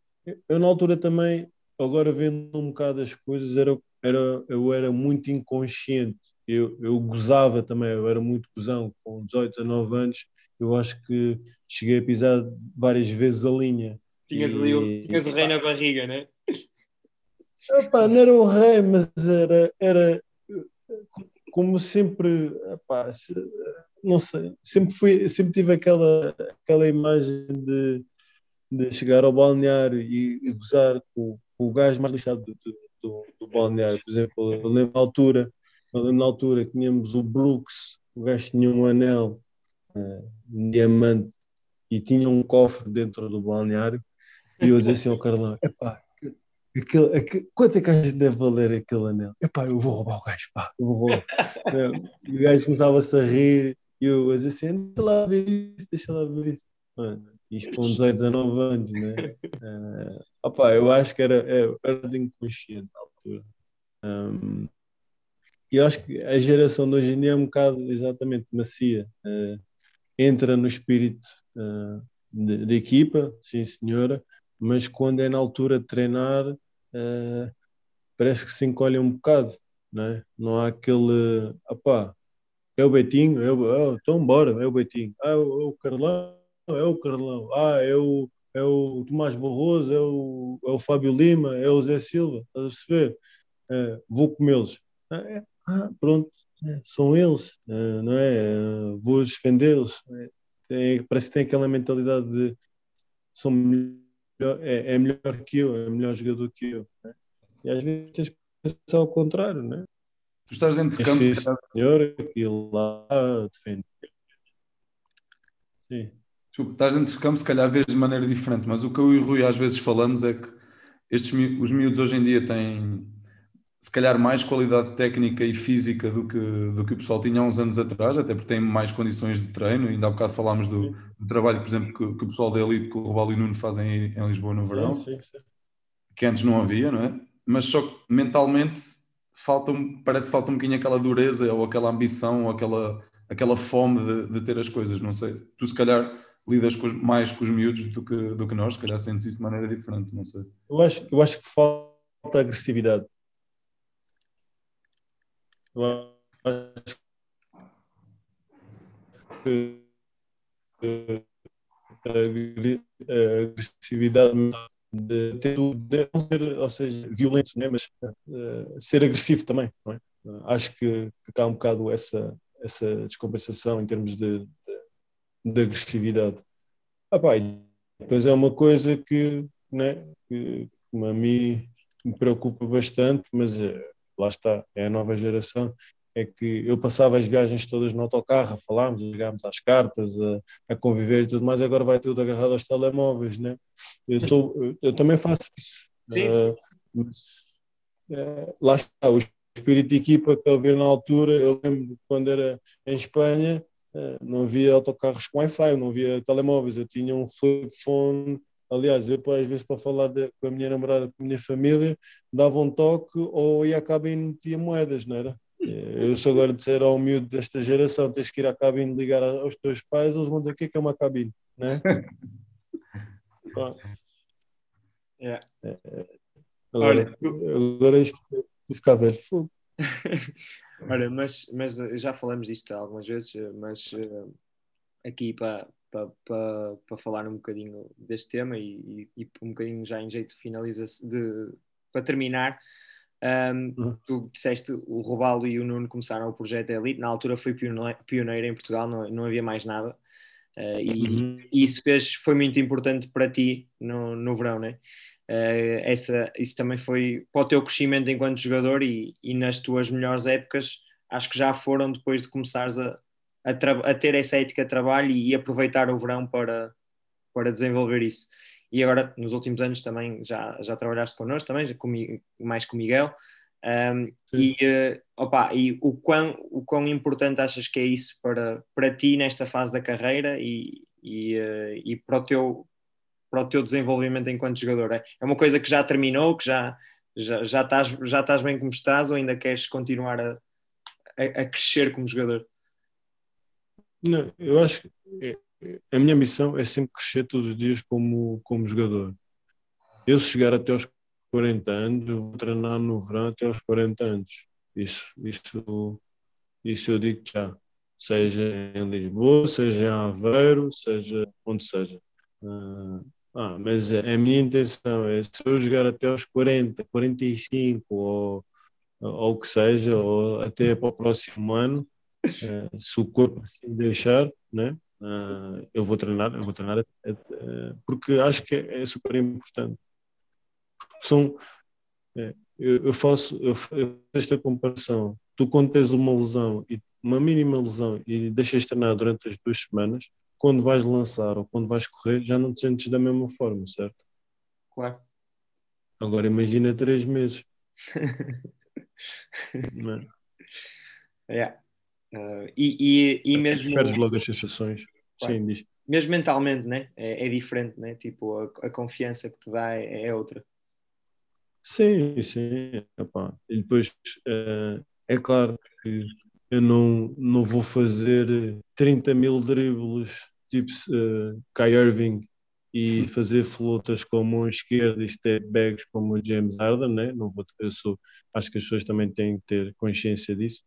eu, na altura também, agora vendo um bocado as coisas, era, era, eu era muito inconsciente. Eu, eu gozava também, eu era muito gozão, com 18, 19 anos. Eu acho que cheguei a pisar várias vezes a linha Tinhas, ali o, tinhas o rei na barriga, né? Epá, não era o rei, mas era, era como sempre, epá, não sei, sempre, fui, sempre tive aquela, aquela imagem de, de chegar ao balneário e, e gozar com, com, o gajo mais lixado do, do, do, balneário. Por exemplo, eu lembro na altura, eu lembro na altura que tínhamos o Brooks, o gajo tinha um anel, uh, um diamante, e tinha um cofre dentro do balneário e eu disse assim ao Carlão: epá, aquele, aquele, quanto é que a gente deve valer aquele anel? Epá, eu vou roubar o gajo, pá, eu vou roubar. e o gajo começava-se a rir e eu disse assim: deixa lá ver isso, deixa lá ver isso. Mano, isto com 18, 19 anos, né? Uh, eu acho que era, é, era de inconsciente na altura. Um, e eu acho que a geração de hoje em dia é um bocado exatamente macia. Uh, entra no espírito uh, de, equipa, sim senhora, mas quando é na altura de treinar, uh, parece que se encolhe um bocado, não, é? não há aquele, opá, é o Betinho, é o, oh, então bora, é o Betinho, ah, é o, é o Carlão, é o Carlão, ah, é o, é o Tomás Barroso, é o, é o Fábio Lima, é o Zé Silva, estás a perceber? Uh, vou comê-los. Ah, é, ah, pronto, é, são eles, uh, não é? vou defendê-los. É, parece que tem aquela mentalidade de são é, é melhor que eu, é melhor jogador que eu. Né? E às vezes tens que pensar ao contrário, né? Tu estás dentro de campo, se e lá defende. Sim. Desculpa, estás dentro de campo, se calhar vês de maneira diferente, mas o que eu e o Rui às vezes falamos é que estes, os miúdos hoje em dia têm se calhar mais qualidade técnica e física do que, do que o pessoal tinha há uns anos atrás, até porque têm mais condições de treino. Ainda há bocado falámos do, do trabalho, por exemplo, que, que, o pessoal da Elite, que o Robalo e Nuno fazem em Lisboa no verão, sim, sim, sim. que antes não havia, não é? Mas só que mentalmente falta, parece que falta um bocadinho aquela dureza ou aquela ambição ou aquela, aquela fome de, de ter as coisas, não sei. Tu se calhar lidas com mais com os miúdos do que, do que nós, se calhar sentes isso de maneira diferente, não sei. Eu acho, eu acho que falta agressividade eu acho que a agressividade de ter, não ser, ou seja, violento, né? mas uh, ser agressivo também, é? Acho que, que há um bocado essa, essa descompensação em termos de, de, de agressividade. Ah, pá, depois é uma coisa que, né, que, que a mim me preocupa bastante, mas lá está, é a nova geração, é que eu passava as viagens todas no autocarro, a falarmos, a jogarmos às cartas, a, a, conviver e tudo mais, agora vai tudo agarrado aos telemóveis, né? Eu, eu, eu também faço isso. Sim, uh, mas, uh, lá está, o espírito de equipa que eu vi na altura, eu lembro quando era em Espanha, uh, não havia autocarros com Wi-Fi, não havia telemóveis, eu tinha um flip phone Aliás, eu às vezes para falar de, com a minha namorada, com a minha família, dava um toque ou ia à cabine e metia moedas, não era? Eu sou agora dizer ao miúdo desta geração, tens que ir à cabine ligar aos teus pais, eles vão dizer o que é, que é uma cabine, não é? <laughs> yeah. Agora, agora isto ficar velho. <laughs> Olha, mas, mas já falamos disto algumas vezes, mas uh, aqui para, para, para, para falar um bocadinho deste tema e, e, e um bocadinho já em jeito de finaliza de para terminar. Um, uhum. Tu disseste o Robalo e o Nuno começaram o projeto Elite, na altura foi pioneiro em Portugal, não, não havia mais nada. Uh, e, uhum. e, isso fez, foi muito importante para ti no, no verão, né? Uh, essa, isso também foi para o teu crescimento enquanto jogador e, e, nas tuas melhores épocas, acho que já foram depois de começares a, a, a ter essa ética de trabalho e, aproveitar o verão para, para desenvolver isso. E agora, nos últimos anos, também já, já trabalhaste connosco, também, com, mais com o Miguel. Um, e, uh, opa, e o, quão, o quão importante achas que é isso para, para ti nesta fase da carreira e, e, uh, e para, o teu, para o teu desenvolvimento enquanto jogador? É, é uma coisa que já terminou, que já, já, já, estás, já estás bem como estás ou ainda queres continuar a, a, a crescer como jogador? Não, eu acho que é, a minha missão é sempre crescer todos os dias como, como jogador. Eu chegar até aos 40 anos, eu vou treinar no verão até aos 40 anos. Isso, isso, isso eu digo já. Seja em Lisboa, seja em Aveiro, seja onde seja. Uh, ah, mas a minha intenção é, se eu jogar até aos 40, 45 ou, ou o que seja, ou até para o próximo ano, uh, se o corpo assim deixar, né? Uh, eu vou treinar, eu vou treinar uh, porque acho que é, é super importante. São, é, eu, eu, faço, eu, faço esta comparação. Tu, quando tens uma lesão, e uma mínima lesão, e deixas treinar durante as duas semanas, quando vais lançar ou quando vais correr, já não te sentes da mesma forma, certo? Claro. Agora imagina três meses. <laughs> não é? Yeah. Uh, e, e, e mesmo. Perdes logo as sensações. Claro. Sim, diz. Mesmo mentalmente, né? É, é diferente, né? Tipo, a, a, confiança que te dá é, é outra. Sim, sim. Epá. E depois, uh, é claro que eu não, não vou fazer 30 mil dribles tipo uh, Kai Irving e <laughs> fazer flotas com a mão esquerda e step bags como o James Harden, né? não vou, eu sou, acho que as pessoas também têm que ter consciência disso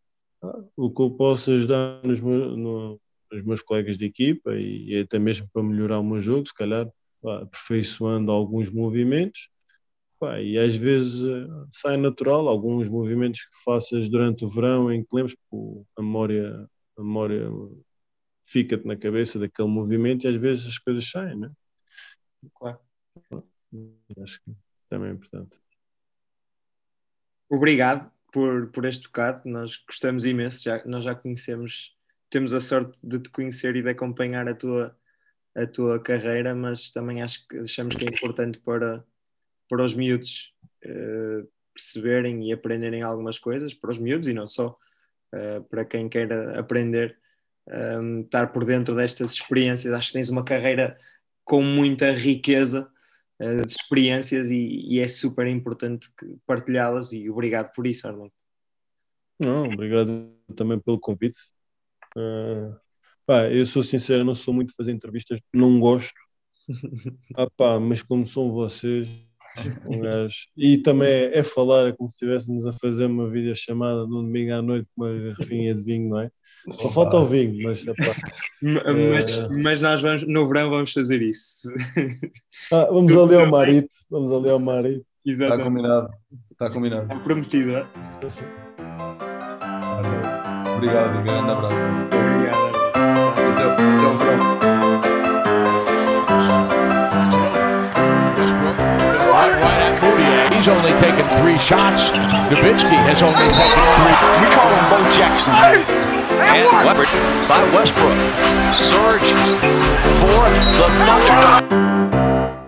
o que eu posso ajudar nos meus, no, nos meus colegas de equipa e, e, até mesmo para melhorar o meu jogo, se calhar pá, aperfeiçoando alguns movimentos. Pá, e às vezes uh, sai natural alguns movimentos que faças durante o verão em que lembres, a memória, a memória fica-te na cabeça daquele movimento e às vezes as coisas saem, né? Claro. Acho que também é importante. Obrigado por, por este bocado. Nós gostamos imenso, já, nós já conhecemos, temos a sorte de te conhecer e de acompanhar a tua, a tua carreira, mas também acho que achamos que é importante para, para os miúdos uh, perceberem e aprenderem algumas coisas, para os miúdos e não só, uh, para quem queira aprender, um, eh, estar por dentro destas experiências. Acho que tens uma carreira com muita riqueza de experiências e, e, é super importante partilhá-las e obrigado por isso, Arnold. Não, obrigado também pelo convite. Uh, pá, eu sou sincero, não sou muito fazer entrevistas, não gosto. <laughs> ah, pá, mas como são vocês, um gajo. E também é, é, falar, é como se estivéssemos a fazer uma videochamada num domingo à noite com uma garrafinha de vinho, não é? Só falta o vinho, mas, mas, é... mas nós vamos, no verão vamos fazer isso. Ah, vamos ali ao Marito. Vamos ali ao Marito. Está combinado. Está combinado. É prometido, é? Obrigado, um grande abraço. Obrigado. Até o, até o verão. He's only taken three shots. Nowitzki has only taken three. We call him Bo Jackson. And Westbrook by Westbrook. Surge for the Thunder.